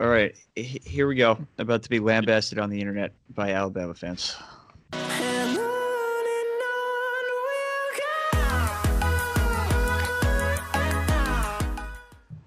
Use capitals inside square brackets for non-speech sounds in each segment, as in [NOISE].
All right, here we go. About to be lambasted on the internet by Alabama fans.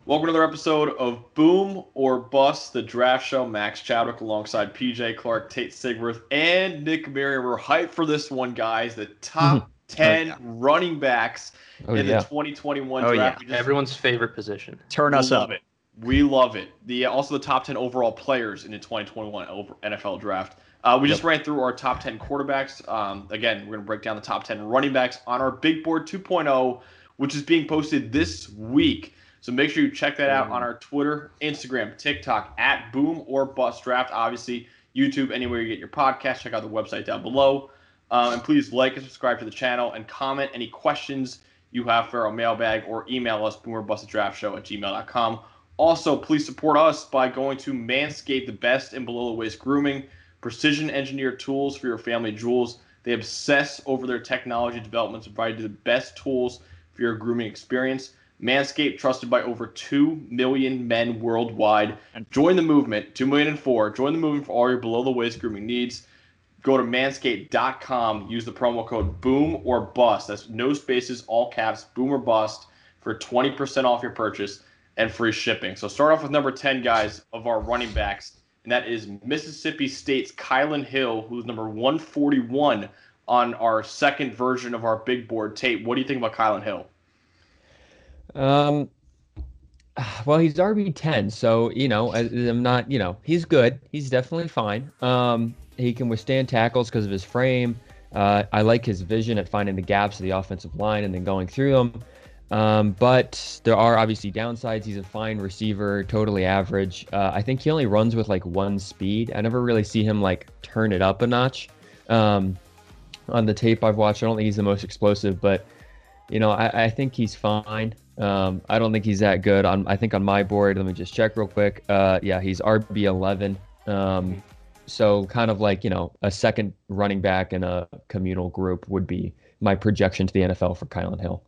Welcome to another episode of Boom or Bust, the draft show. Max Chadwick alongside PJ Clark, Tate Sigworth, and Nick Merriam. We're hyped for this one, guys. The top 10 [LAUGHS] oh, yeah. running backs oh, in yeah. the 2021 oh, draft. Yeah. Everyone's favorite position. Turn us up. It. We love it. The also the top ten overall players in the 2021 NFL draft. Uh, we yep. just ran through our top 10 quarterbacks. Um, again, we're going to break down the top 10 running backs on our Big Board 2.0, which is being posted this week. So make sure you check that out on our Twitter, Instagram, TikTok at Boom or Bust Draft. Obviously, YouTube, anywhere you get your podcast. Check out the website down below. Um, and please like and subscribe to the channel and comment any questions you have for our mailbag or email us, boomerbustdraftshow at gmail.com. Also, please support us by going to Manscaped, the best in below the waist grooming, precision engineered tools for your family jewels. They obsess over their technology developments, provide you the best tools for your grooming experience. Manscaped, trusted by over 2 million men worldwide. Join the movement, 2 million and 4. Join the movement for all your below the waist grooming needs. Go to manscaped.com, use the promo code BOOM or BUST. That's no spaces, all caps, BOOM or BUST for 20% off your purchase and free shipping. So start off with number 10, guys, of our running backs, and that is Mississippi State's Kylin Hill, who's number 141 on our second version of our big board tape. What do you think about Kylin Hill? Um, well, he's RB 10, so you know I'm not. You know he's good. He's definitely fine. Um, he can withstand tackles because of his frame. Uh, I like his vision at finding the gaps of the offensive line and then going through them. Um, but there are obviously downsides. He's a fine receiver, totally average. Uh, I think he only runs with like one speed. I never really see him like turn it up a notch. Um, on the tape I've watched, I don't think he's the most explosive, but you know, I, I think he's fine. Um, I don't think he's that good. On I think on my board, let me just check real quick. Uh, yeah, he's RB 11. Um, so kind of like you know a second running back in a communal group would be my projection to the NFL for Kylin Hill.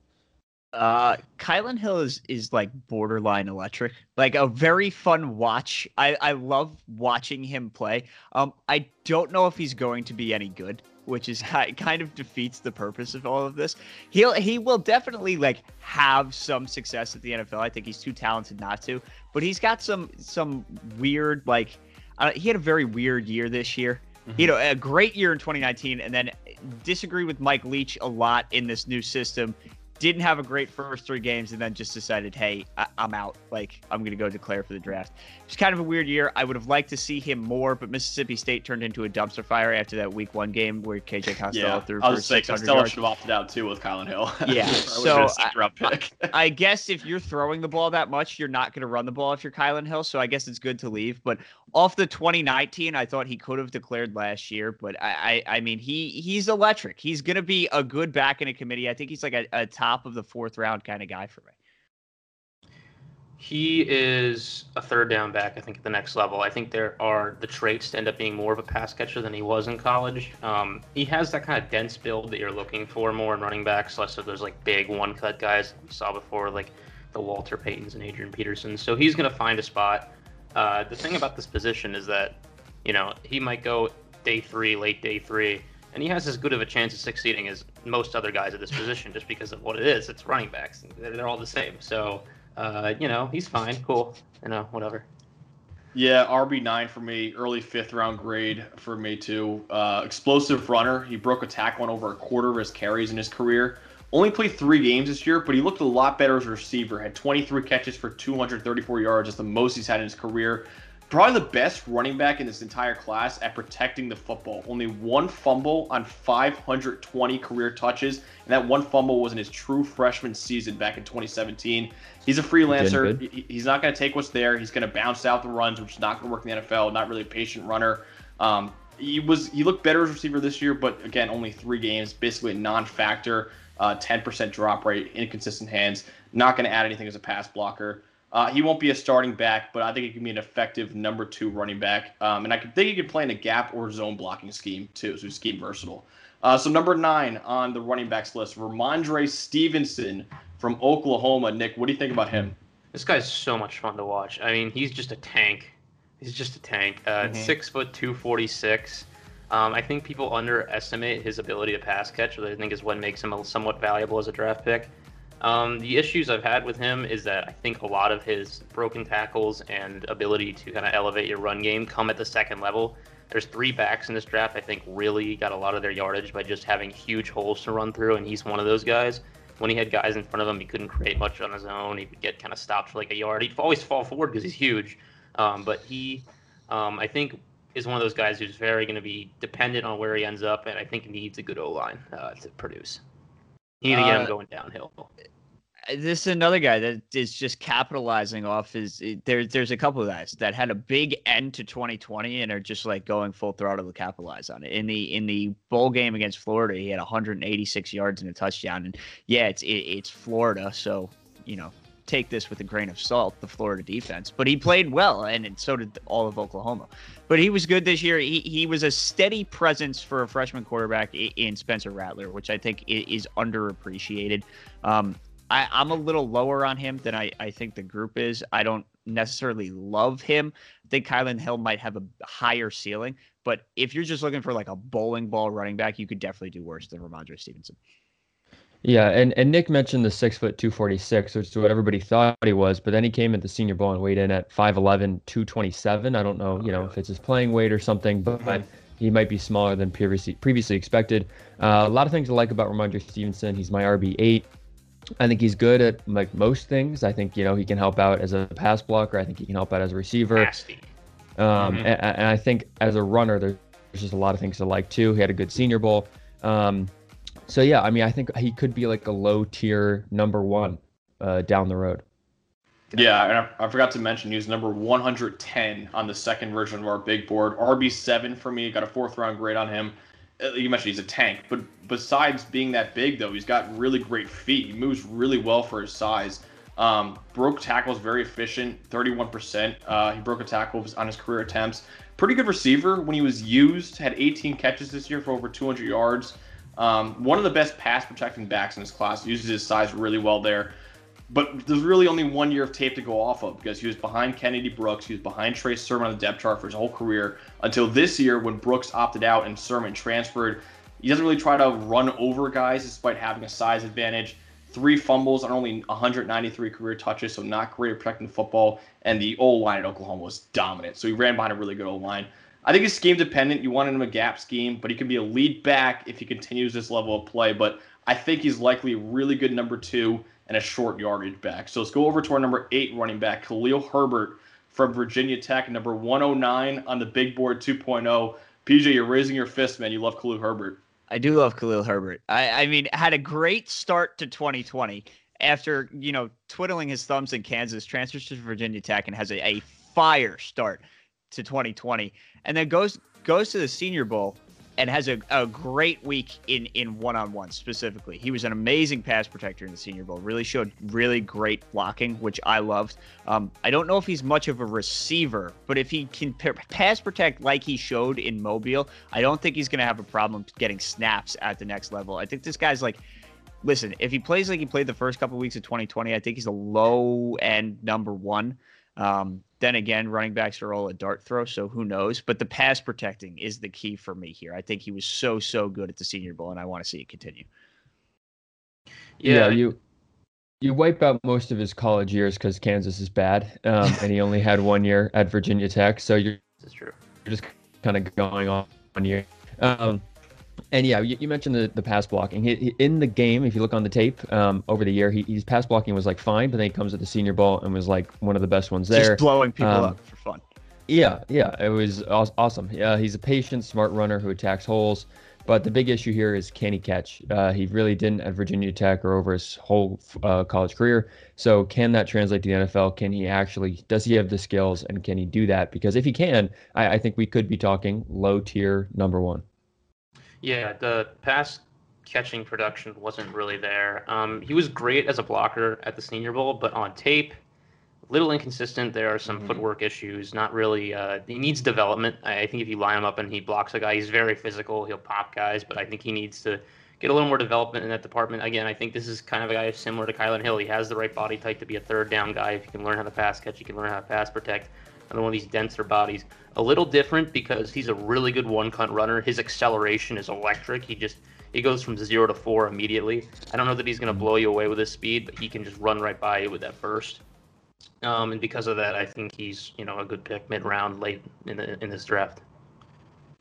Uh, Kylin Hill is is like borderline electric, like a very fun watch. I I love watching him play. Um, I don't know if he's going to be any good, which is kind of defeats the purpose of all of this. He'll he will definitely like have some success at the NFL. I think he's too talented not to, but he's got some some weird like uh, he had a very weird year this year. Mm-hmm. You know, a great year in 2019, and then disagree with Mike Leach a lot in this new system didn't have a great first three games and then just decided, hey, I- am out. Like, I'm going to go declare for the draft. It's kind of a weird year. I would have liked to see him more, but Mississippi State turned into a dumpster fire after that week one game where KJ Costello yeah, threw I was for say, Costello should have opted out too with Kylin Hill. [LAUGHS] Yeah. so I, [LAUGHS] I, guess if you're throwing the ball that much, you're not going to run the ball if you're Kylin Hill. So I guess it's good to leave. But off the 2019, I thought he could have declared last year. But I, I, I mean, he he's electric. He's going to be a good back in a committee. I think he's like a, a top of the fourth round kind of guy for me. He is a third down back, I think, at the next level. I think there are the traits to end up being more of a pass catcher than he was in college. Um, he has that kind of dense build that you're looking for more in running backs, less of those like big one cut guys we saw before, like the Walter Paytons and Adrian Peterson. So he's going to find a spot. Uh, the thing about this position is that, you know, he might go day three, late day three, and he has as good of a chance of succeeding as most other guys at this position just because of what it is. It's running backs. They're, all the same. So uh, you know, he's fine, cool, you know, whatever. Yeah, RB nine for me, early fifth round grade for me too. Uh, explosive runner. He broke a tackle on over a quarter of his carries in his career. Only played three games this year, but he looked a lot better as a receiver. Had 23 catches for 234 yards, that's the most he's had in his career probably the best running back in this entire class at protecting the football. Only one fumble on 520 career touches, and that one fumble was in his true freshman season back in 2017. He's a freelancer. He's not going to take what's there. He's going to bounce out the runs, which is not going to work in the NFL. Not really a patient runner. Um, he was he looked better as a receiver this year, but again, only three games, basically a non-factor. Uh, 10% drop rate, inconsistent hands. Not going to add anything as a pass blocker. Uh, he won't be a starting back, but I think he can be an effective number two running back. Um, and I think he can play in a gap or zone blocking scheme too, so he's scheme versatile. Uh, so number nine on the running backs list, Rhamondre Stevenson from Oklahoma. Nick, what do you think about him? This guy's so much fun to watch. I mean, he's just a tank. He's just a tank. Uh, Mhm. Six foot two forty six. Um, I think people underestimate his ability to pass catch, which I think is what makes him a- somewhat valuable as a draft pick. Um, the issues I've had with him is that I think a lot of his broken tackles and ability to kind of elevate your run game come at the second level. There's three backs in this draft I think really got a lot of their yardage by just having huge holes to run through, and he's one of those guys. When he had guys in front of him, he couldn't create much on his own. He would get kind of stopped for like a yard. He'd always fall forward because he's huge. Um, but he, um, I think, is one of those guys who's very going to be dependent on where he ends up, and I think needs a good O line uh, to produce. You need to get him going downhill. this is another guy that is just capitalizing off his there there's a couple of guys that had a big end to 2020 and are just like going full throttle to capitalize on it in the in the bowl game against florida he had 186 yards and a touchdown and yeah it's it, it's florida so you know take this with a grain of salt the florida defense but he played well and, so did all of oklahoma but he was good this year he, he was a steady presence for a freshman quarterback in spencer rattler which i think is underappreciated um, I, I'm a little lower on him than I, I think the group is. I don't necessarily love him. I think Kylin Hill might have a higher ceiling, but if you're just looking for like a bowling ball running back, you could definitely do worse than Rhamondre Stevenson. Yeah, and, and Nick mentioned the six foot two forty six, which is what everybody thought he was, but then he came at the Senior Bowl and weighed in at 5'11", 227. I don't know, you know, if it's his playing weight or something, but he might be smaller than previously previously expected. Uh, a lot of things I like about Rhamondre Stevenson. He's my RB eight. I think he's good at like most things. I think you know he can help out as a pass blocker. I think he can help out as a receiver. Nasty. Um, Mhm. and, and I think as a runner, there's just a lot of things to like too. He had a good Senior Bowl. Um, so yeah, I mean, I think he could be like a low tier number one uh, down the road. Yeah, and I, I forgot to mention he was number 110 on the second version of our big board. RB7 for me, got a fourth round grade on him. Uh, You mentioned he's a tank, but besides being that big, though, he's got really great feet. He moves really well for his size. Um, broke tackles very efficient, 31%. Uh, he broke a tackle on his career attempts. Pretty good receiver when he was used. Had 18 catches this year for over 200 yards. Um, one of the best pass protecting backs in his class. Uses his size really well there. But there's really only one year of tape to go off of because he was behind Kennedy Brooks. He was behind Trey Sermon on the depth chart for his whole career until this year when Brooks opted out and Sermon transferred. He doesn't really try to run over guys despite having a size advantage. Three fumbles on only 193 career touches, so not great at protecting the football. And the O line at Oklahoma was dominant. So he ran behind a really good O line. I think he's scheme dependent. You wanted him a gap scheme, but he can be a lead back if he continues this level of play. But I think he's likely a really good number two and a short yardage back. So let's go over to our number eight running back, Khalil Herbert from Virginia Tech, number 109 on the big board 2.0. PJ, you're raising your fist, man. You love Khalil Herbert. I do love Khalil Herbert. I, I mean, had a great start to 2020 after, you know, twiddling his thumbs in Kansas, transfers to Virginia Tech and has a, a fire start to 2020. And then goes goes to the Senior Bowl and has a, a great week in in one-on-one specifically. He was an amazing pass protector in the Senior Bowl. Really showed really great blocking, which I loved. Um, I don't know if he's much of a receiver, but if he can pa- pass protect like he showed in Mobile, I don't think he's going to have a problem getting snaps at the next level. I think this guy's like, listen, if he plays like he played the first couple weeks of 2020, I think he's a low end number one. Um, then again, running backs are all a dart throw, so who knows? But the pass protecting is the key for me here. I think he was so so good at the Senior Bowl, and I want to see it continue. Yeah, you you wipe out most of his college years because Kansas is bad, um, and he only had one year at Virginia Tech. So you're this is true. just kind of going on one year. Um, and yeah, you, you mentioned the, the pass blocking. He, he- in the game, if you look on the tape um, over the year, he, his pass blocking was like fine, but then he comes at the Senior Bowl and was like one of the best ones there. Just blowing people Um, up for fun. Yeah, yeah, it was awesome. Yeah, he's a patient, smart runner who attacks holes. But the big issue here is can he catch? Uh, he really didn't at Virginia Tech or over his whole uh, college career. So can that translate to the NFL? Can he actually? Does he have the skills and can he do that? Because if he can, I, I think we could be talking low tier number one. Yeah, the pass catching production wasn't really there. Um, he was great as a blocker at the Senior Bowl, but on tape, little inconsistent. There are some Mhm. footwork issues. Not really. Uh, he needs development. I, I think if you line him up and he blocks a guy, he's very physical. He'll pop guys, but I think he needs to get a little more development in that department. Again, I think this is kind of a guy similar to Kylin Hill. He has the right body type to be a third down guy. If you can learn how to pass catch, you can learn how to pass protect. Another one of these denser bodies. A little different because he's a really good one cut runner. His acceleration is electric. He just he goes from zero to four immediately. I don't know that he's going to blow you away with his speed, but he can just run right by you with that first. Um, and because of that, I think he's you know a good pick mid round, late in the in this draft.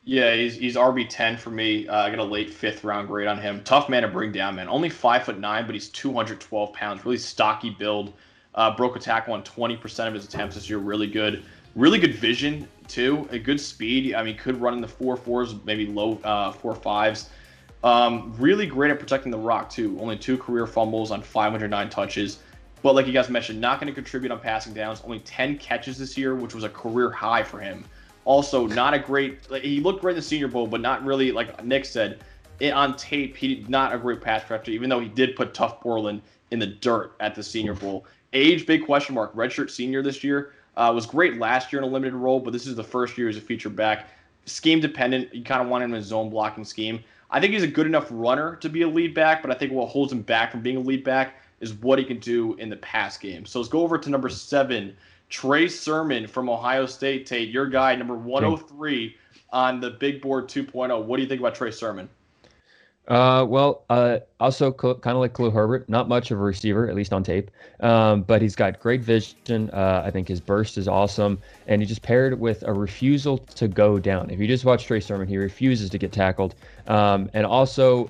Yeah, he's, he's RB ten for me. Uh, I got a late fifth round grade on him. Tough man to bring down, man. Only five foot nine, but he's two hundred twelve pounds. Really stocky build. Uh, broke a tackle on twenty percent of his attempts this year. Really good. Really good vision too. A good speed. I mean, could run in the four fours, maybe low uh, four fives. Um, really great at protecting the rock too. Only two career fumbles on 509 touches. But like you guys mentioned, not going to contribute on passing downs. Only 10 catches this year, which was a career high for him. Also, not a great. Like, he looked great in the Senior Bowl, but not really. Like Nick said, it, on tape, he did not a great pass protector. Even though he did put Tuf Borland in the dirt at the Senior Bowl. Age, big question mark. Redshirt senior this year. Uh, was great last year in a limited role, but this is the first year as a feature back. Scheme dependent. You kind of want him in a zone blocking scheme. I think he's a good enough runner to be a lead back, but I think what holds him back from being a lead back is what he can do in the pass game. So let's go over to number seven, Trey Sermon from Ohio State. Tate, your guy, number 103 on the big board 2.0. What do you think about Trey Sermon? Uh, well, uh, also kind of like Khalil Herbert, not much of a receiver, at least on tape. Um, but he's got great vision. Uh, I think his burst is awesome, and he just paired with a refusal to go down. If you just watch Trey Sermon, he refuses to get tackled. Um, and also,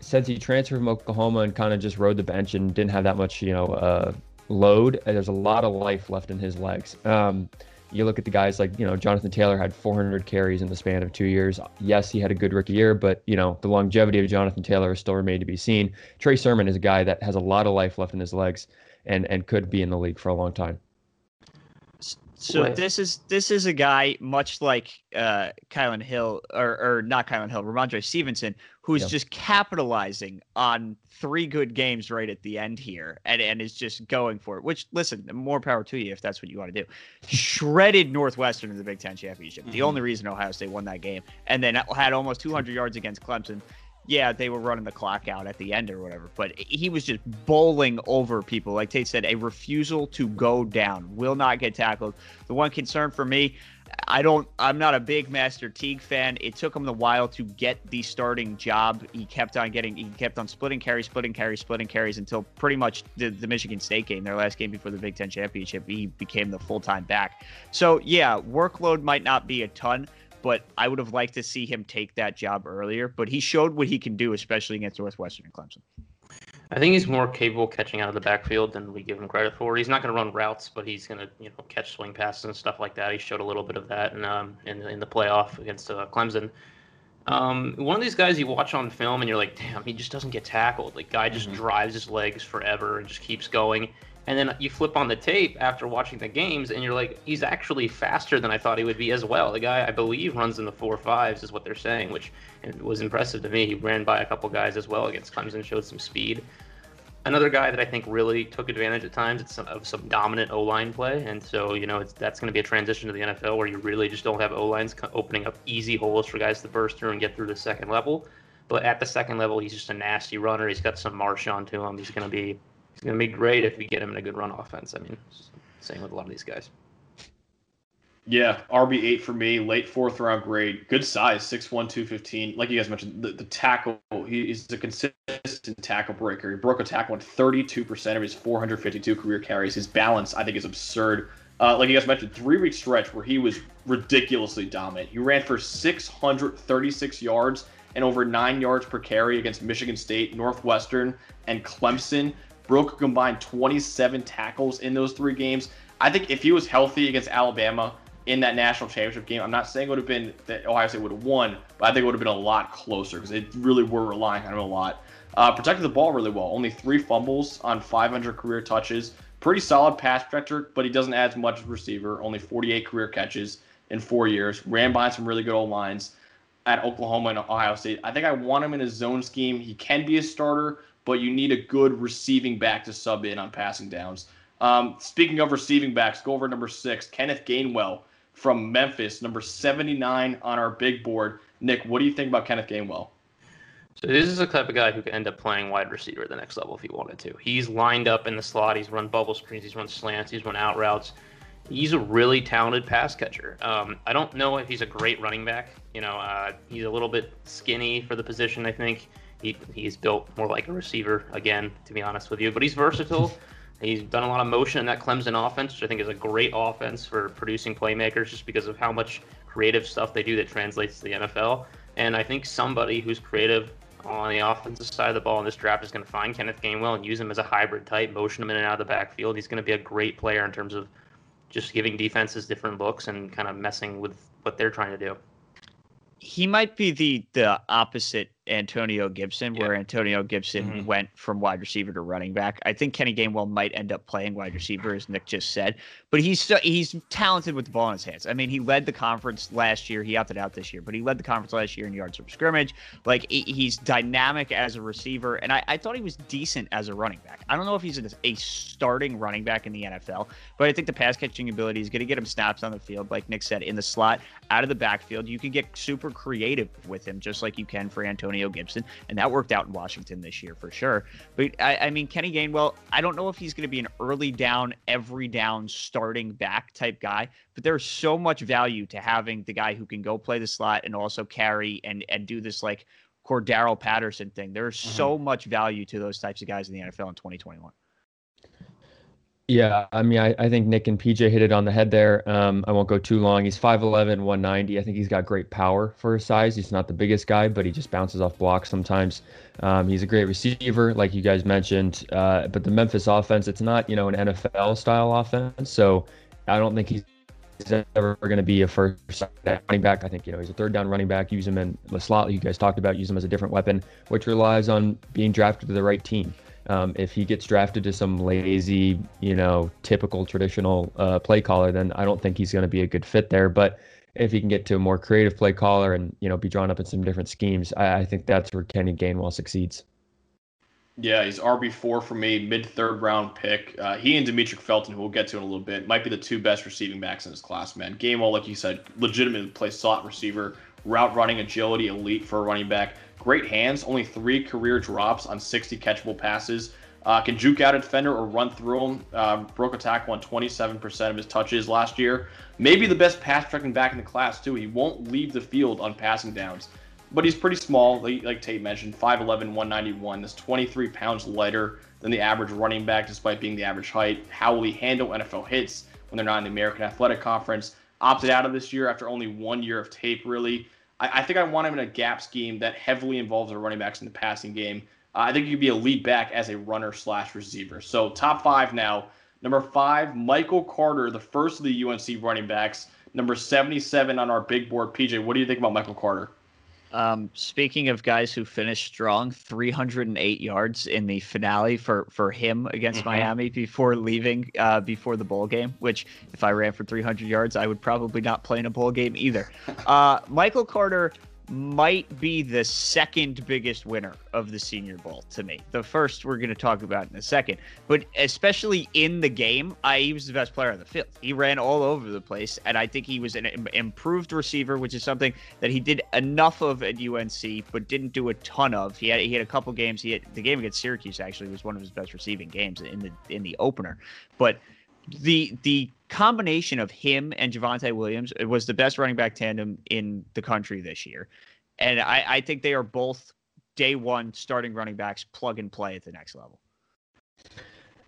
since he transferred from Oklahoma and kind of just rode the bench and didn't have that much, you know, uh, load, there's a lot of life left in his legs. Um, you look at the guys like, you know, Jonathan Taylor had 400 carries in the span of two years. Yes, he had a good rookie year, but, you know, the longevity of Jonathan Taylor still remained to be seen. Trey Sermon is a guy that has a lot of life left in his legs and, and could be in the league for a long time. So this is this is a guy much like uh, Kylin Hill or, or not Kylin Hill, Rhamondre Stevenson, who's yeah. just capitalizing on three good games right at the end here and, and is just going for it. Which listen, more power to you if that's what you want to do. Shredded Northwestern in the Big Ten championship. Mm-hmm. The only reason Ohio State won that game, and then had almost 200 yards against Clemson yeah, they were running the clock out at the end or whatever, but he was just bowling over people. Like Tate said, a refusal to go down, will not get tackled. The one concern for me, I don't, I'm not a big Master Teague fan. It took him a while to get the starting job. He kept on getting, he kept on splitting carries, splitting carries, splitting carries until pretty much the, the Michigan State game, their last game before the Big Ten championship. He became the full time back. So yeah, workload might not be a ton but I would have liked to see him take that job earlier. But he showed what he can do, especially against Northwestern and Clemson. I think he's more capable catching out of the backfield than we give him credit for. He's not going to run routes, but he's going to you know catch swing passes and stuff like that. He showed a little bit of that in um, in, in the playoff against uh, Clemson. Um, one of these guys you watch on film and you're like, damn, he just doesn't get tackled. Like guy just mm-hmm. drives his legs forever and just keeps going. And then you flip on the tape after watching the games, and you're like, he's actually faster than I thought he would be as well. The guy, I believe, runs in the four fives, is what they're saying, which was impressive to me. He ran by a couple guys as well against Clemson, showed some speed. Another guy that I think really took advantage at times of some dominant O line play, and so you know that's going to be a transition to the NFL where you really just don't have O lines opening up easy holes for guys to burst through and get through the second level. But at the second level, he's just a nasty runner. He's got some Marshawn to him. He's going to be He's going to be great if we get him in a good run offense. I mean, same with a lot of these guys. Yeah, RB eight for me, late fourth round grade, good size, 6'1", 215. Like you guys mentioned, the, the tackle, he's a consistent tackle breaker. He broke a tackle on thirty two percent of his four hundred fifty two career carries. His balance, I think, is absurd. Uh, like you guys mentioned, three week stretch where he was ridiculously dominant. He ran for six hundred thirty six yards and over nine yards per carry against Michigan State, Northwestern, and Clemson broke a combined 27 tackles in those three games. I think if he was healthy against Alabama in that national championship game, I'm not saying it would have been that Ohio State would have won, but I think it would have been a lot closer because they really were relying on him a lot. Uh, protected the ball really well. Only three fumbles on 500 career touches. Pretty solid pass protector, but he doesn't add as much as receiver. Only 48 career catches in four years. Ran by some really good old lines at Oklahoma and Ohio State. I think I want him in his zone scheme. He can be a starter, but you need a good receiving back to sub in on passing downs. Um, speaking of receiving backs, go over number six, Kenneth Gainwell from Memphis, number 79 on our big board. Nick, what do you think about Kenneth Gainwell? So this is the type of guy who could end up playing wide receiver at the next level if he wanted to. He's lined up in the slot. He's run bubble screens. He's run slants. He's run out routes. he's a really talented pass catcher. Um, I don't know if he's a great running back. You know, uh, he's a little bit skinny for the position. I think he, he's built more like a receiver again, to be honest with you. But he's versatile. [LAUGHS] he's done a lot of motion in that Clemson offense, which I think is a great offense for producing playmakers, just because of how much creative stuff they do that translates to the NFL. And I think somebody who's creative on the offensive side of the ball in this draft is going to find Kenneth Gainwell and use him as a hybrid type, motion him in and out of the backfield. He's going to be a great player in terms of just giving defenses different looks and kind of messing with what they're trying to do. He might be the the opposite Antonio Gibson, yeah. where Antonio Gibson mm-hmm. went from wide receiver to running back. I think Kenny Gainwell might end up playing wide receiver, as Nick just said, but he's he's talented with the ball in his hands. I mean, he led the conference last year. He opted out this year, but he led the conference last year in yards from scrimmage. Like he's dynamic as a receiver, and I, I thought he was decent as a running back. I don't know if he's a, a starting running back in the NFL, but I think the pass catching ability is going to get him snaps on the field, like Nick said, in the slot, out of the backfield. You can get super creative with him, just like you can for Antonio. Gibson, and that worked out in Washington this year for sure. But I, I mean, Kenny Gainwell, I don't know if he's going to be an early down, every down starting back type guy, but there's so much value to having the guy who can go play the slot and also carry and and do this like Cordarrelle Patterson thing. There's mm-hmm. so much value to those types of guys in the NFL in 2021. Yeah, I mean, I, I think Nick and PJ hit it on the head there. Um, I won't go too long. He's 5'11, 190. I think he's got great power for his size. He's not the biggest guy, but he just bounces off blocks sometimes. Um, he's a great receiver, like you guys mentioned. Uh, but the Memphis offense, it's not, you know, an NFL style offense. So I don't think he's ever going to be a first running back. I think, you know, he's a third down running back. Use him in the slot, you guys talked about, use him as a different weapon, which relies on being drafted to the right team. Um, if he gets drafted to some lazy, you know, typical traditional uh, play caller, then I don't think he's going to be a good fit there. But if he can get to a more creative play caller and you know be drawn up in some different schemes, I, I think that's where Kenny Gainwell succeeds. Yeah, he's RB four for me, mid third round pick. Uh, he and Demetric Felton, who we'll get to in a little bit, might be the two best receiving backs in this class. Man, Gainwell, like you said, legitimately plays slot receiver, route running agility, elite for a running back. Great hands, only three career drops on 60 catchable passes. Uh, can juke out a defender or run through him. Uh, broke a tackle on 27% of his touches last year. Maybe the best pass protecting back in the class, too. He won't leave the field on passing downs. But he's pretty small, like, like Tate mentioned 5'11, 191. That's 23 pounds lighter than the average running back, despite being the average height. How will he handle NFL hits when they're not in the American Athletic Conference? Opted out of this year after only one year of tape, really. I, I, think I want him in a gap scheme that heavily involves the running backs in the passing game. Uh, I think he could be a lead back as a runner slash receiver. So top five now. Number five, Michael Carter, the first of the UNC running backs. Number 77 on our big board. PJ, what do you think about Michael Carter? Um, speaking of guys who finished strong, 308 yards in the finale for for him against mm-hmm. Miami before leaving uh, before the bowl game. Which, if I ran for 300 yards, I would probably not play in a bowl game either. [LAUGHS] Uh, Michael Carter might be the second biggest winner of the Senior Bowl to me. The first we're going to talk about in a second, but especially in the game, I, he was the best player on the field. He ran all over the place, and I think he was an improved receiver, which is something that he did enough of at UNC, but didn't do a ton of. He had he had a couple games. He had, the game against Syracuse actually was one of his best receiving games in the in the opener, but the the combination of him and Javonte Williams was the best running back tandem in the country this year. And I, I think they are both day one starting running backs plug and play at the next level.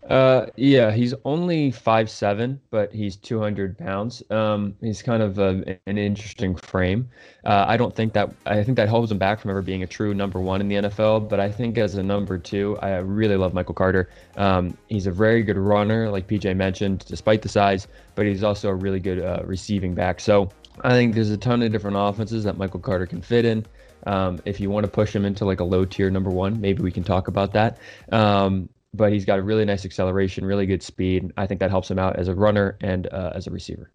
Uh, yeah, he's only five seven, but he's two hundred pounds. Um, he's kind of a, an interesting frame. Uh, I don't think that I think that holds him back from ever being a true number one in the NFL. But I think as a number two, I really love Michael Carter. Um, he's a very good runner, like PJ mentioned, despite the size, but he's also a really good uh, receiving back. So I think there's a ton of different offenses that Michael Carter can fit in. Um, if you want to push him into like a low tier number one, maybe we can talk about that. Um, but he's got a really nice acceleration, really good speed. I think that helps him out as a runner and uh, as a receiver.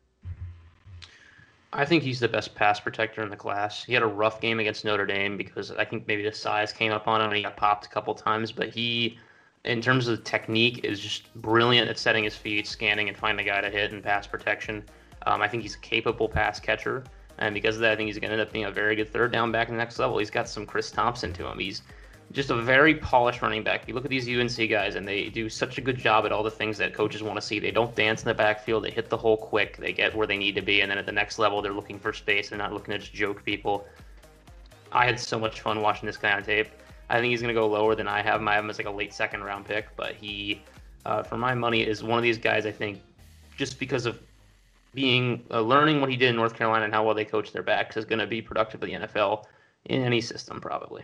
I think he's the best pass protector in the class. He had a rough game against Notre Dame because I think maybe the size came up on him and he got popped a couple times. But he, in terms of technique, is just brilliant at setting his feet, scanning, and finding a guy to hit and pass protection. Um, I think he's a capable pass catcher. And because of that, I think he's going to end up being a very good third down back in the next level. He's got some Chris Thompson to him. He's just a very polished running back. You look at these UNC guys, and they do such a good job at all the things that coaches want to see. They don't dance in the backfield. They hit the hole quick. They get where they need to be, and then at the next level, they're looking for space. They're not looking to just joke people. I had so much fun watching this guy on tape. I think he's going to go lower than I have him. I have him as like a late second round pick, but he, uh, for my money, is one of these guys. I think just because of being uh, learning what he did in North Carolina and how well they coach their backs is going to be productive in the NFL in any system probably.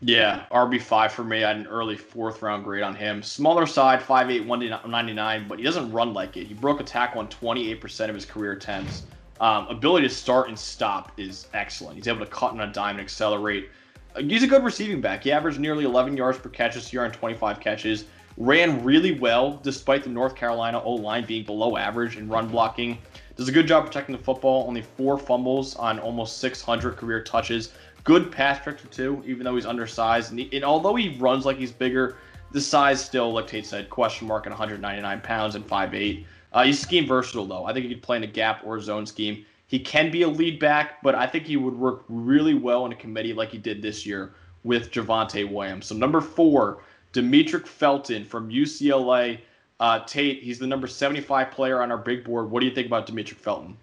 Yeah, RB5 for me. I had an early fourth round grade on him. Smaller side, 5'8, 199, but he doesn't run like it. He broke a tackle on 28% of his career attempts. Um, ability to start and stop is excellent. He's able to cut on a dime and accelerate. He's a good receiving back. He averaged nearly 11 yards per catch this year on 25 catches. Ran really well despite the North Carolina O line being below average in run blocking. Does a good job protecting the football. Only four fumbles on almost 600 career touches. Good pass protector too, even though he's undersized. And, he, and, although he runs like he's bigger, the size still, like Tate said, question mark at 199 pounds and 5'8". Uh, he's scheme versatile though. I think he could play in a gap or zone scheme. He can be a lead back, but I think he would work really well in a committee like he did this year with Javonte Williams. So number four, Demetric Felton from UCLA. Uh, Tate, he's the number 75 player on our big board. What do you think about Demetric Felton?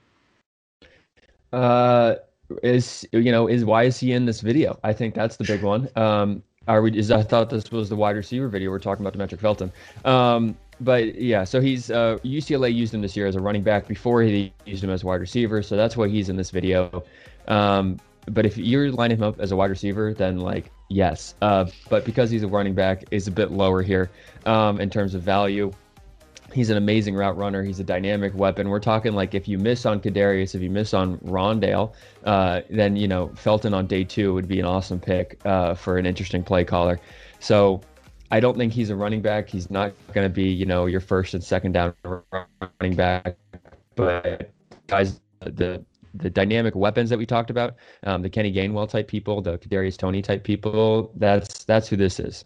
Uh, is you know is why is he in this video? I think that's the big one. Um, are we? Is I thought this was the wide receiver video. We're talking about Demetric Felton. Um, but yeah, so he's uh, UCLA used him this year as a running back before he used him as wide receiver. So that's why he's in this video. Um, but if you're lining him up as a wide receiver, then like yes. Uh, but because he's a running back, is a bit lower here um, in terms of value. He's an amazing route runner. He's a dynamic weapon. We're talking like if you miss on Kadarius, if you miss on Rondale, uh, then you know Felton on day two would be an awesome pick uh, for an interesting play caller. So I don't think he's a running back. He's not going to be you know your first and second down running back, but guys, the the dynamic weapons that we talked about, um, the Kenny Gainwell type people, the Kadarius Toney type people. That's that's who this is.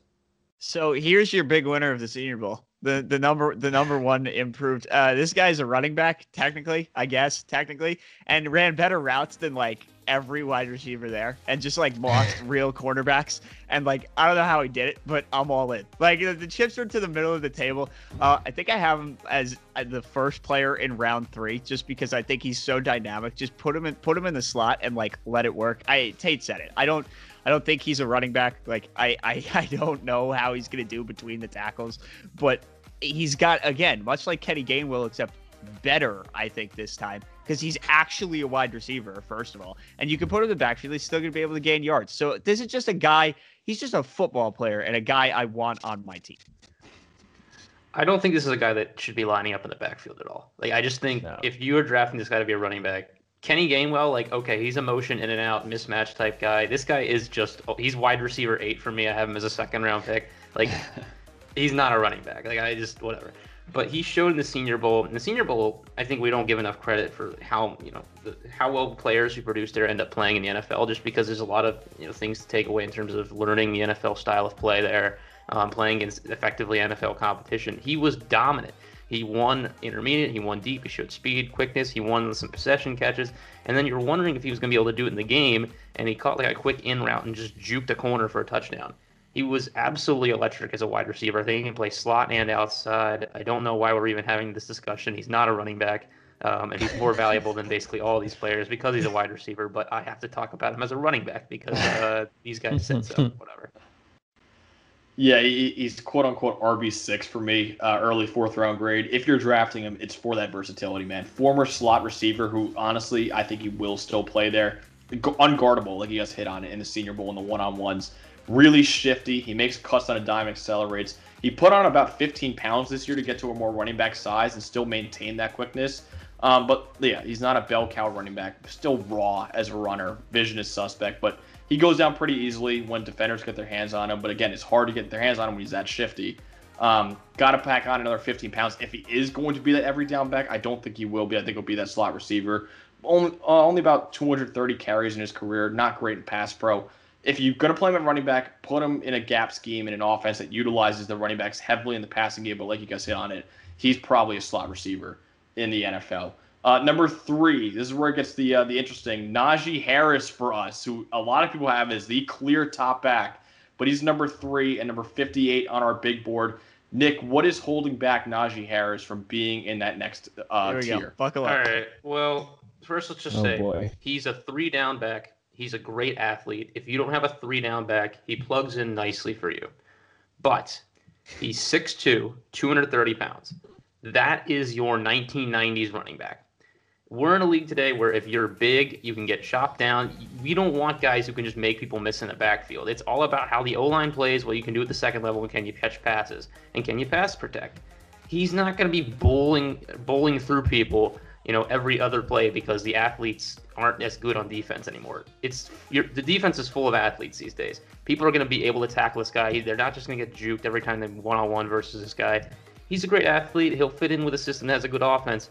So here's your big winner of the Senior Bowl the the number the number one improved. Uh, this guy's a running back, technically, I guess, technically, and ran better routes than like every wide receiver there, and just like lost [LAUGHS] real cornerbacks. And like I don't know how he did it, but I'm all in. Like the, the chips are to the middle of the table. Uh, I think I have him as uh, the first player in round three, just because I think he's so dynamic. Just put him in put him in the slot and like let it work. I Tate said it. I don't. I don't think he's a running back. Like I, I, [LAUGHS] I don't know how he's gonna do between the tackles, but he's got again, much like Kenny Gainwell, except better. I think this time because he's actually a wide receiver, first of all, and you can put him in the backfield. He's still gonna be able to gain yards. So this is just a guy. He's just a football player and a guy I want on my team. I don't think this is a guy that should be lining up in the backfield at all. Like I just think no. if you are drafting this guy to be a running back, Kenny Gainwell, like, okay, he's a motion in and out, mismatch type guy. This guy is just, he's wide receiver eight for me. I have him as a second round pick. Like, [LAUGHS] he's not a running back. Like, I just, whatever. But he showed in the Senior Bowl. In the Senior Bowl, I think we don't give enough credit for how, you know, the, how well players who produce there end up playing in the NFL, just because there's a lot of, you know, things to take away in terms of learning the NFL style of play there, um, playing against effectively NFL competition. He was dominant. He won intermediate, he won deep, he showed speed, quickness, he won some possession catches, and then you're wondering if he was going to be able to do it in the game, and he caught like a quick in route and just juked a corner for a touchdown. He was absolutely electric as a wide receiver. I think he can play slot and outside. I don't know why we're even having this discussion. He's not a running back. Um, and he's more valuable than basically all these players because he's a wide receiver. But I have to talk about him as a running back because uh, these guys said so. Whatever. Yeah, he's quote unquote RB six for me, uh, early fourth round grade. If you're drafting him, it's for that versatility, man. Former slot receiver who, honestly, I think he will still play there. Unguardable, like he just hit on it in the Senior Bowl in the one on ones. Really shifty. He makes cuts on a dime, accelerates. He put on about 15 pounds this year to get to a more running back size and still maintain that quickness. Um, but yeah, he's not a bell cow running back. Still raw as a runner. Vision is suspect, but he goes down pretty easily when defenders get their hands on him. But again, it's hard to get their hands on him when he's that shifty. Um, Got to pack on another 15 pounds if he is going to be that every down back. I don't think he will be. I think he'll be that slot receiver. Only uh, only about 230 carries in his career. Not great in pass pro. If you're going to play him at running back, put him in a gap scheme in an offense that utilizes the running backs heavily in the passing game. But like you guys hit on it, he's probably a slot receiver in the NFL. Uh, number three, this is where it gets the uh, the interesting. Najee Harris for us, who a lot of people have as the clear top back but he's number three and number 58 on our big board. Nick, what is holding back Najee Harris from being in that next uh, Here tier? go. Buckle up. All right. Well, first let's just Oh, say boy. he's a three down back. He's a great athlete. If you don't have a three down back, he plugs in nicely for you. But he's 6'2, 230 pounds. That is your 1990s running back. We're in a league today where if you're big, you can get chopped down. We don't want guys who can just make people miss in the backfield. It's all about how the O line plays, what you can do at the second level, and can you catch passes, and can you pass protect. He's not going to be bowling bowling through people, you know, every other play because the athletes aren't as good on defense anymore. It's the defense is full of athletes these days. People are going to be able to tackle this guy. They're not just going to get juked every time they one on one versus this guy. He's a great athlete. He'll fit in with a system that has a good offense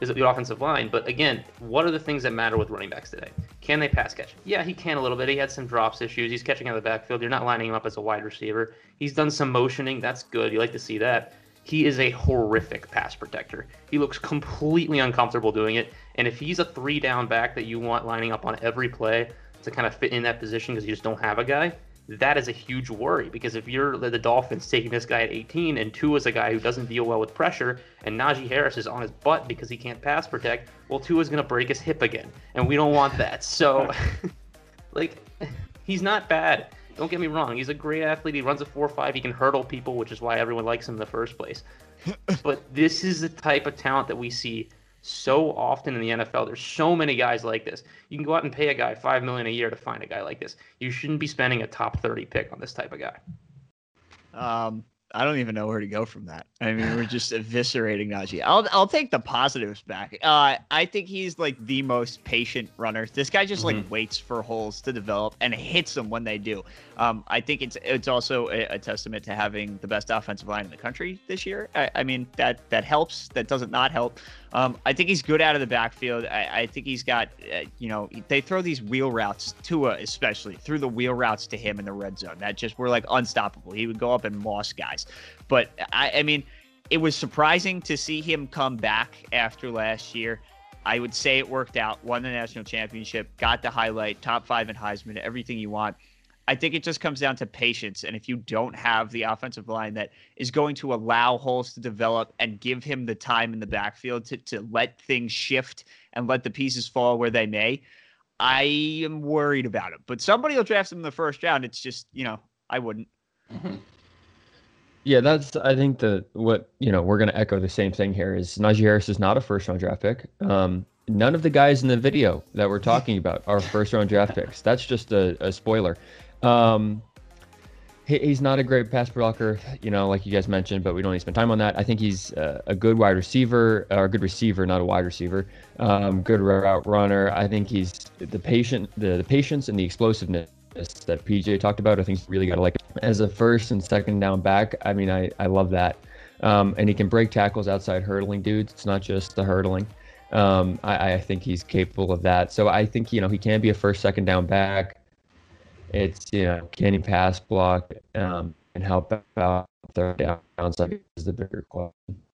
is the offensive line. But again, what are the things that matter with running backs today? Can they pass catch? Yeah, he can a little bit. He had some drops issues. He's catching out of the backfield. You're not lining him up as a wide receiver. He's done some motioning. That's good. You like to see that. He is a horrific pass protector. He looks completely uncomfortable doing it. And if he's a three down back that you want lining up on every play to kind of fit in that position because you just don't have a guy, that is a huge worry because if you're the Dolphins taking this guy at 18 and Tua is a guy who doesn't deal well with pressure and Najee Harris is on his butt because he can't pass protect, well Tua is going to break his hip again and we don't want that. So [LAUGHS] like he's not bad. Don't get me wrong, he's a great athlete. He runs a 4-5, he can hurdle people, which is why everyone likes him in the first place. [LAUGHS] but this is the type of talent that we see so often in the NFL. There's so many guys like this. You can go out and pay a guy five million a year to find a guy like this. You shouldn't be spending a top 30 pick on this type of guy. Um, I don't even know where to go from that. I mean, we're [LAUGHS] just eviscerating Najee. I'll I'll take the positives back. Uh, I think he's like the most patient runner. This guy just like waits for holes to develop and hits them when they do. Um, I think it's it's also a, a testament to having the best offensive line in the country this year. I, I mean that that helps. That doesn't not help. Um, I think he's good out of the backfield. I, I think he's got, uh, you know, they throw these wheel routes, Tua especially, threw the wheel routes to him in the red zone. That just were like unstoppable. He would go up and moss guys. But I, I mean, it was surprising to see him come back after last year. I would say it worked out. Won the national championship, got the highlight, top five in Heisman, everything you want. I think it just comes down to patience. And if you don't have the offensive line that is going to allow holes to develop and give him the time in the backfield to, to let things shift and let the pieces fall where they may, I am worried about it. But somebody will draft him in the first round. It's just, you know, I wouldn't. [LAUGHS] Yeah, that's I think the what you know we're gonna echo the same thing here is Najee Harris is not a first round draft pick. Um, none of the guys in the video that we're talking about are first round draft picks. That's just a, a spoiler. Um, he, he's not a great pass blocker, you know, like you guys mentioned, but we don't need to spend time on that. I think he's uh, a good wide receiver, or a good receiver, not a wide receiver. Um, good route runner. I think he's the patient, the, the patience and the explosiveness that PJ talked about. I think he's really got to like as a first and second down back. I mean, I, I love that. Um, and he can break tackles outside hurdling dudes. It's not just the hurdling. Um, I, I think he's capable of that. So I think, you know, he can be a first, second down back. It's, you know, can he pass block um, and help out third downs? I is the bigger question.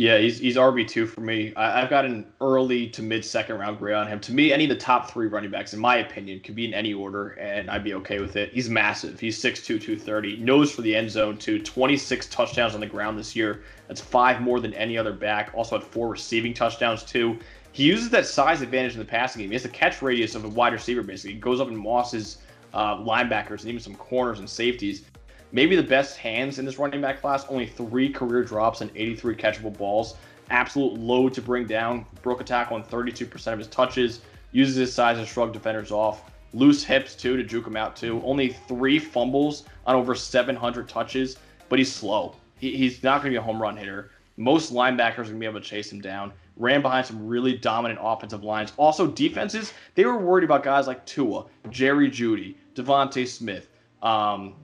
Yeah, he's he's RB two for me. I, I've got an early to mid second round grade on him. To me, any of the top three running backs, in my opinion, could be in any order, and I'd be okay with it. He's massive. He's 6'2", 230. Knows for the end zone too. Twenty six touchdowns on the ground this year. That's five more than any other back. Also had four receiving touchdowns too. He uses that size advantage in the passing game. He has the catch radius of a wide receiver basically. He goes up and mosses uh, linebackers and even some corners and safeties maybe the best hands in this running back class. Only three career drops and 83 catchable balls. Absolute load to bring down. Broke a tackle on 32% of his touches. Uses his size to shrug defenders off. Loose hips too to juke him out too. Only three fumbles on over 700 touches, but he's slow. He, he's not going to be a home run hitter. Most linebackers are going to be able to chase him down. Ran behind some really dominant offensive lines. Also, defenses, they were worried about guys like Tua, Jerry Jeudy, DeVonta Smith, um,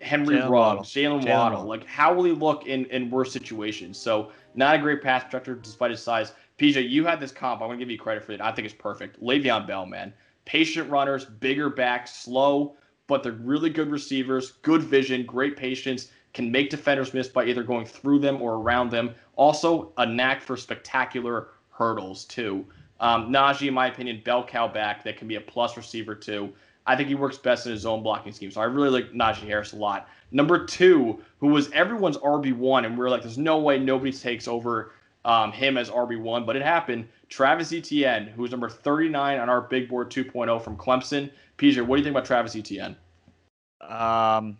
Henry Jalen Ruggs, Waddle. Jaylen Waddle. Waddle. Like, how will he look in, in worse situations? So, not a great pass protector despite his size. PJ, you had this comp. I want to give you credit for it. I think it's perfect. Le'Veon Bell, man. Patient runners, bigger backs, slow, but they're really good receivers, good vision, great patience, can make defenders miss by either going through them or around them. Also, a knack for spectacular hurdles, too. Um, Najee, in my opinion, bell cow back that can be a plus receiver, too. I think he works best in his zone blocking scheme. So I really like Najee Harris a lot. Number two, who was everyone's RB1, and we are like, there's no way nobody takes over um, him as RB1, but it happened. Travis Etienne, who was number 39 on our big board 2.0 from Clemson. PJ, what do you think about Travis Etienne? Um,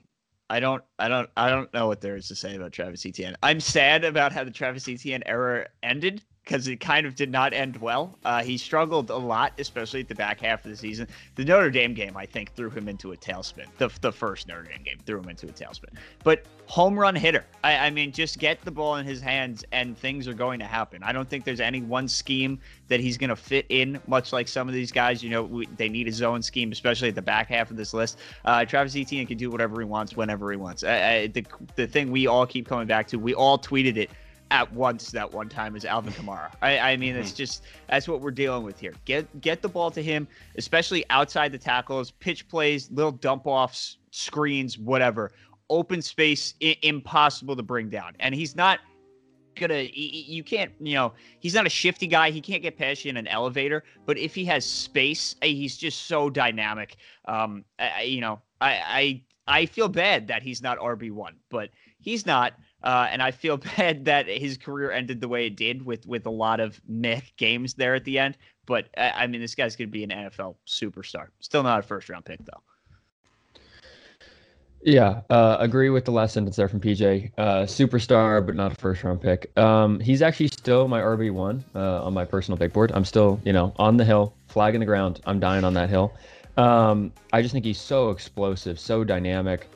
I don't, I don't, I don't know what there is to say about Travis Etienne. I'm sad about how the Travis Etienne era ended because it kind of did not end well. Uh, he struggled a lot, especially at the back half of the season. The Notre Dame game, I think, threw him into a tailspin. The, the first Notre Dame game threw him into a tailspin. But home run hitter. I, I mean, just get the ball in his hands and things are going to happen. I don't think there's any one scheme that he's going to fit in, much like some of these guys. You know, we, they need a zone scheme, especially at the back half of this list. Uh, Travis Etienne can do whatever he wants, whenever he wants. I, I, the, the thing we all keep coming back to, we all tweeted it at once that one time is Alvin Kamara. I, I mean, it's hmm. just that's what we're dealing with here. Get get the ball to him, especially outside the tackles, pitch plays, little dump offs, screens, whatever. Open space, I- impossible to bring down, and he's not gonna. You can't, you know, he's not a shifty guy. He can't get past you in an elevator. But if he has space, eh, he's just so dynamic. Um, I, you know, I I I feel bad that he's not RB one, but he's not. Uh, and I feel [LAUGHS] bad that his career ended the way it did with with a lot of myth games there at the end. But I mean, this guy's going to be an NFL superstar. Still not a first round pick though. Yeah, uh, agree with the last sentence there from PJ. Uh, superstar, but not a first round pick. Um, he's actually still my RB one uh, on my personal big board. I'm still, you know, on the hill, flag in the ground. I'm dying on that hill. Um, I just think he's so explosive, so dynamic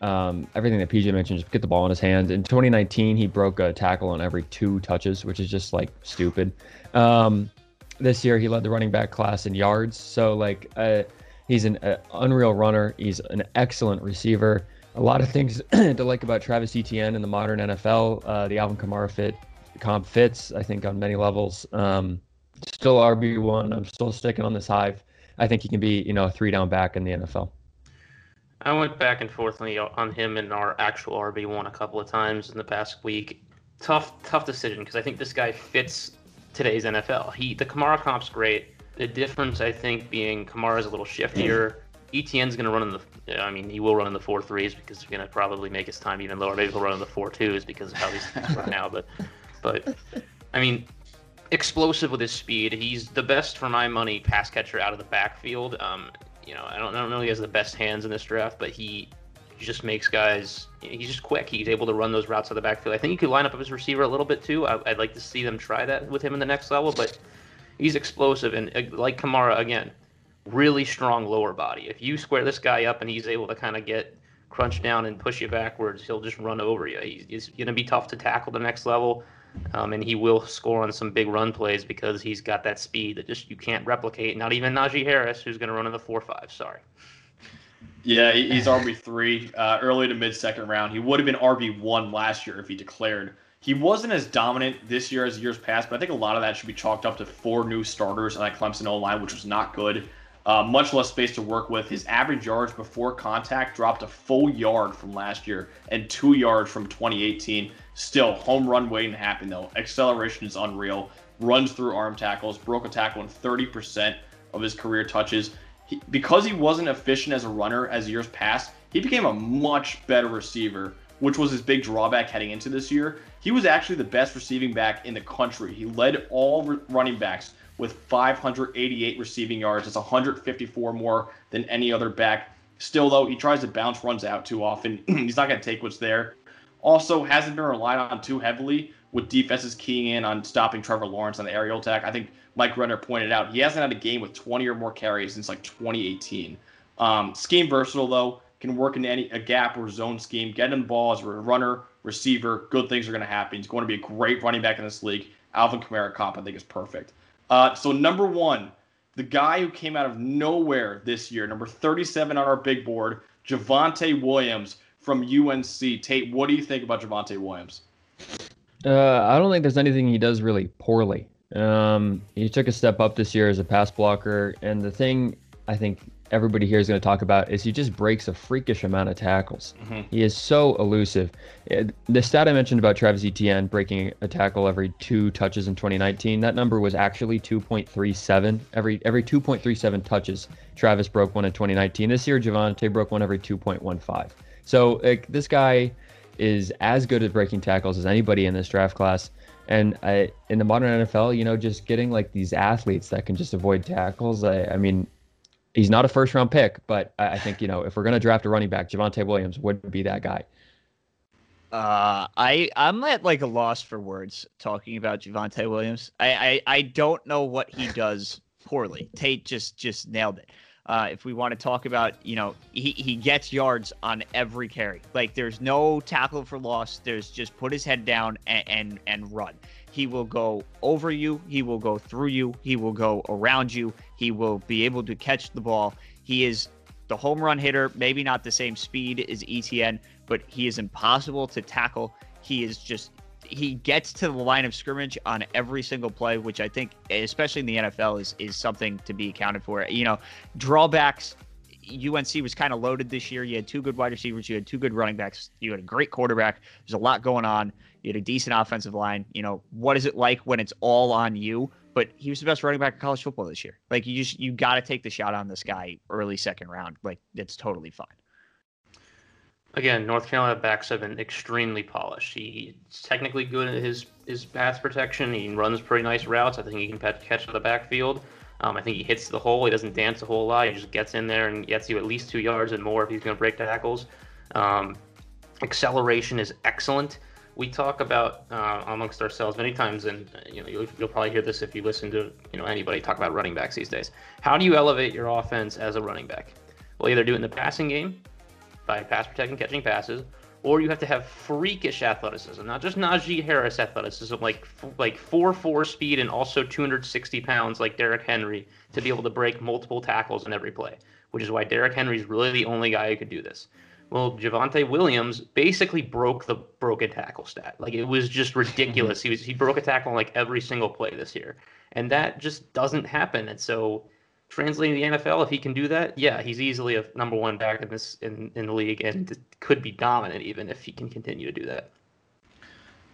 um, everything that PJ mentioned, just get the ball in his hands. In 2019, he broke a tackle on every two touches, which is just like stupid. Um, this year, he led the running back class in yards. So, like, uh, he's an uh, unreal runner. He's an excellent receiver. A lot of things [CLEARS THROAT] to like about Travis Etienne in the modern NFL. Uh, the Alvin Kamara fit comp fits, I think, on many levels. Um, still RB1. I'm still sticking on this hive. I think he can be, you know, a three down back in the NFL. I went back and forth on, the, on him and our actual RB one a couple of times in the past week. Tough, tough decision because I think this guy fits today's NFL. He the Kamara comp's great. The difference I think being Kamara's a little shiftier. ETN's going to run in the. I mean, he will run in the four threes because he's going to probably make his time even lower. Maybe he'll run in the four twos because of how these things run now. But, [LAUGHS] but, I mean, explosive with his speed. He's the best for my money pass catcher out of the backfield. Um, you know, I don't, I don't know he has the best hands in this draft, but he just makes guys. He's just quick. He's able to run those routes out of the backfield. I think he could line up as receiver a little bit too. I, would like to see them try that with him in the next level, but he's explosive and uh, like Kamara again, really strong lower body. If you square this guy up and he's able to kind of get crunched down and push you backwards, he'll just run over you. He's, he's going to be tough to tackle the next level. Um, and he will score on some big run plays because he's got that speed that just you can't replicate. Not even Najee Harris, who's going to run in the four five. Sorry. Yeah, he's RB three, uh, early to mid second round. He would have been RB one last year if he declared. He wasn't as dominant this year as years past, but I think a lot of that should be chalked up to four new starters on that Clemson O line, which was not good. Uh, much less space to work with. His average yards before contact dropped a full yard from last year and two yards from 2018. Still, home run waiting to happen though. Acceleration is unreal. Runs through arm tackles, broke a tackle in 30% of his career touches. He, because he wasn't efficient as a runner as years passed, he became a much better receiver, which was his big drawback heading into this year. He was actually the best receiving back in the country. He led all re- running backs with 588 receiving yards. That's 154 more than any other back. Still, though, he tries to bounce runs out too often. [CLEARS THROAT] He's not going to take what's there. Also, hasn't been relied on too heavily with defenses keying in on stopping Trevor Lawrence on the aerial attack. I think Mike Renner pointed out he hasn't had a game with 20 or more carries since like 2018. Um, scheme versatile though, can work in any a gap or zone scheme. Get him the ball as a runner, receiver. Good things are going to happen. He's going to be a great running back in this league. Alvin Kamara comp I think is perfect. Uh, so number one, the guy who came out of nowhere this year, number 37 on our big board, Javonte Williams from UNC. Tate, what do you think about Javonte Williams? Uh, I don't think there's anything he does really poorly. Um, he took a step up this year as a pass blocker, and the thing I think everybody here is going to talk about is he just breaks a freakish amount of tackles. Mm-hmm. He is so elusive. The stat I mentioned about Travis Etienne breaking a tackle every two touches in 2019, that number was actually 2.37. Every every 2.37 touches, Travis broke one in 2019. This year, Javonte broke one every 2.15. So like, this guy is as good at breaking tackles as anybody in this draft class. And I, in the modern NFL, you know, just getting like these athletes that can just avoid tackles. I, I mean, he's not a first round pick, but I, think you know if we're gonna draft a running back, Javonte Williams would be that guy. Uh, I I'm at like a loss for words talking about Javonte Williams. I, I I don't know what he does poorly. Tate just just nailed it. Uh, if we want to talk about, you know, he, he gets yards on every carry. Like there's no tackle for loss. There's just put his head down and, and, and run. He will go over you. He will go through you. He will go around you. He will be able to catch the ball. He is the home run hitter, maybe not the same speed as ETN, but he is impossible to tackle. He is just he gets to the line of scrimmage on every single play, which I think, especially in the NFL, is is something to be accounted for. You know, drawbacks. UNC was kind of loaded this year. You had two good wide receivers. You had two good running backs. You had a great quarterback. There's a lot going on. You had a decent offensive line. You know, what is it like when it's all on you? But he was the best running back in college football this year. Like you just you got to take the shot on this guy early second round. Like it's totally fine. Again, North Carolina backs have been extremely polished. He's technically good at his his pass protection. He runs pretty nice routes. I think he can catch the backfield. Um, I think he hits the hole. He doesn't dance a whole lot. He just gets in there and gets you at least two yards and more if he's going to break tackles. Um, acceleration is excellent. We talk about uh, amongst ourselves many times, and you know you'll, you'll, probably hear this if you listen to you know anybody talk about running backs these days. How do you elevate your offense as a running back? Well, either do it in the passing game by pass protecting, catching passes, or you have to have freakish athleticism, not just Najee Harris athleticism, like like four four speed and also 260 pounds like Derrick Henry to be able to break multiple tackles in every play, which is why Derrick Henry is really the only guy who could do this. Well, Javonte Williams basically broke the broken tackle stat. Like it was just [LAUGHS] mhm. ridiculous. he was he broke a tackle on like every single play this year, and that just doesn't happen. And so translating the NFL, if he can do that, yeah, he's easily a number one back in this in, in the league and could be dominant even if he can continue to do that.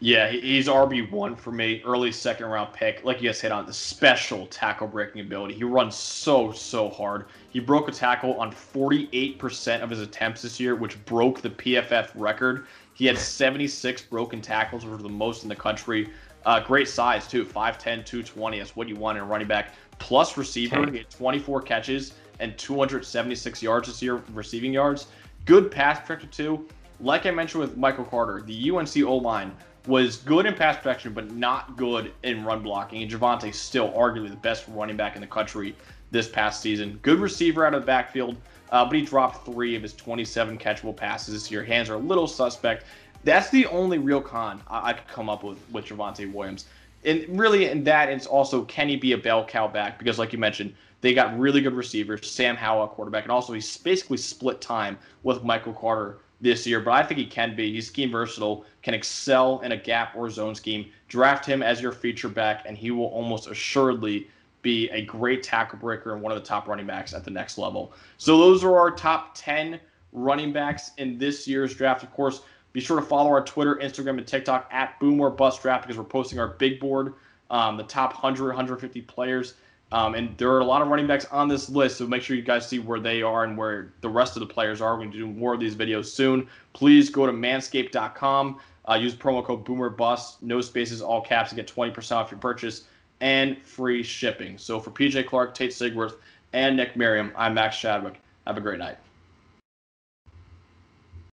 Yeah, he's RB one for me, early second round pick. Like you guys hit on the special tackle breaking ability. He runs so so hard. He broke a tackle on 48% of his attempts this year, which broke the PFF record. He had 76 broken tackles, which were the most in the country. Uh, great size too, 5'10", 220. That's what you want in a running back plus receiver. He had 24 catches and 276 yards this year, receiving yards. Good pass protector too. Like I mentioned with Michael Carter, the UNC O line was good in pass protection, but not good in run blocking. And Javonte still arguably the best running back in the country this past season. Good receiver out of the backfield, uh, but he dropped three of his 27 catchable passes this year. Hands are a little suspect. That's the only real con I, I could come up with with Javonte Williams and really in that it's also can he be a bell cow back because like you mentioned they got really good receivers sam howell quarterback and also he's basically split time with michael carter this year but i think he can be. He's scheme versatile can excel in a gap or zone scheme. Draft him as your feature back and he will almost assuredly be a great tackle breaker and one of the top running backs at the next level. So those are our top 10 running backs in this year's draft. Of course be sure to follow our Twitter, Instagram, and TikTok at Boom or Bust Draft because we're posting our big board, um, the top 100, 150 players. Um, and there are a lot of running backs on this list, so make sure you guys see where they are and where the rest of the players are. We're going to do more of these videos soon. Please go to manscaped.com, uh, use promo code BoomerBust, no spaces, all caps, to get 20% off your purchase and free shipping. So for PJ Clark, Tate Sigworth, and Nick Merriam, I'm Max Chadwick. Have a great night.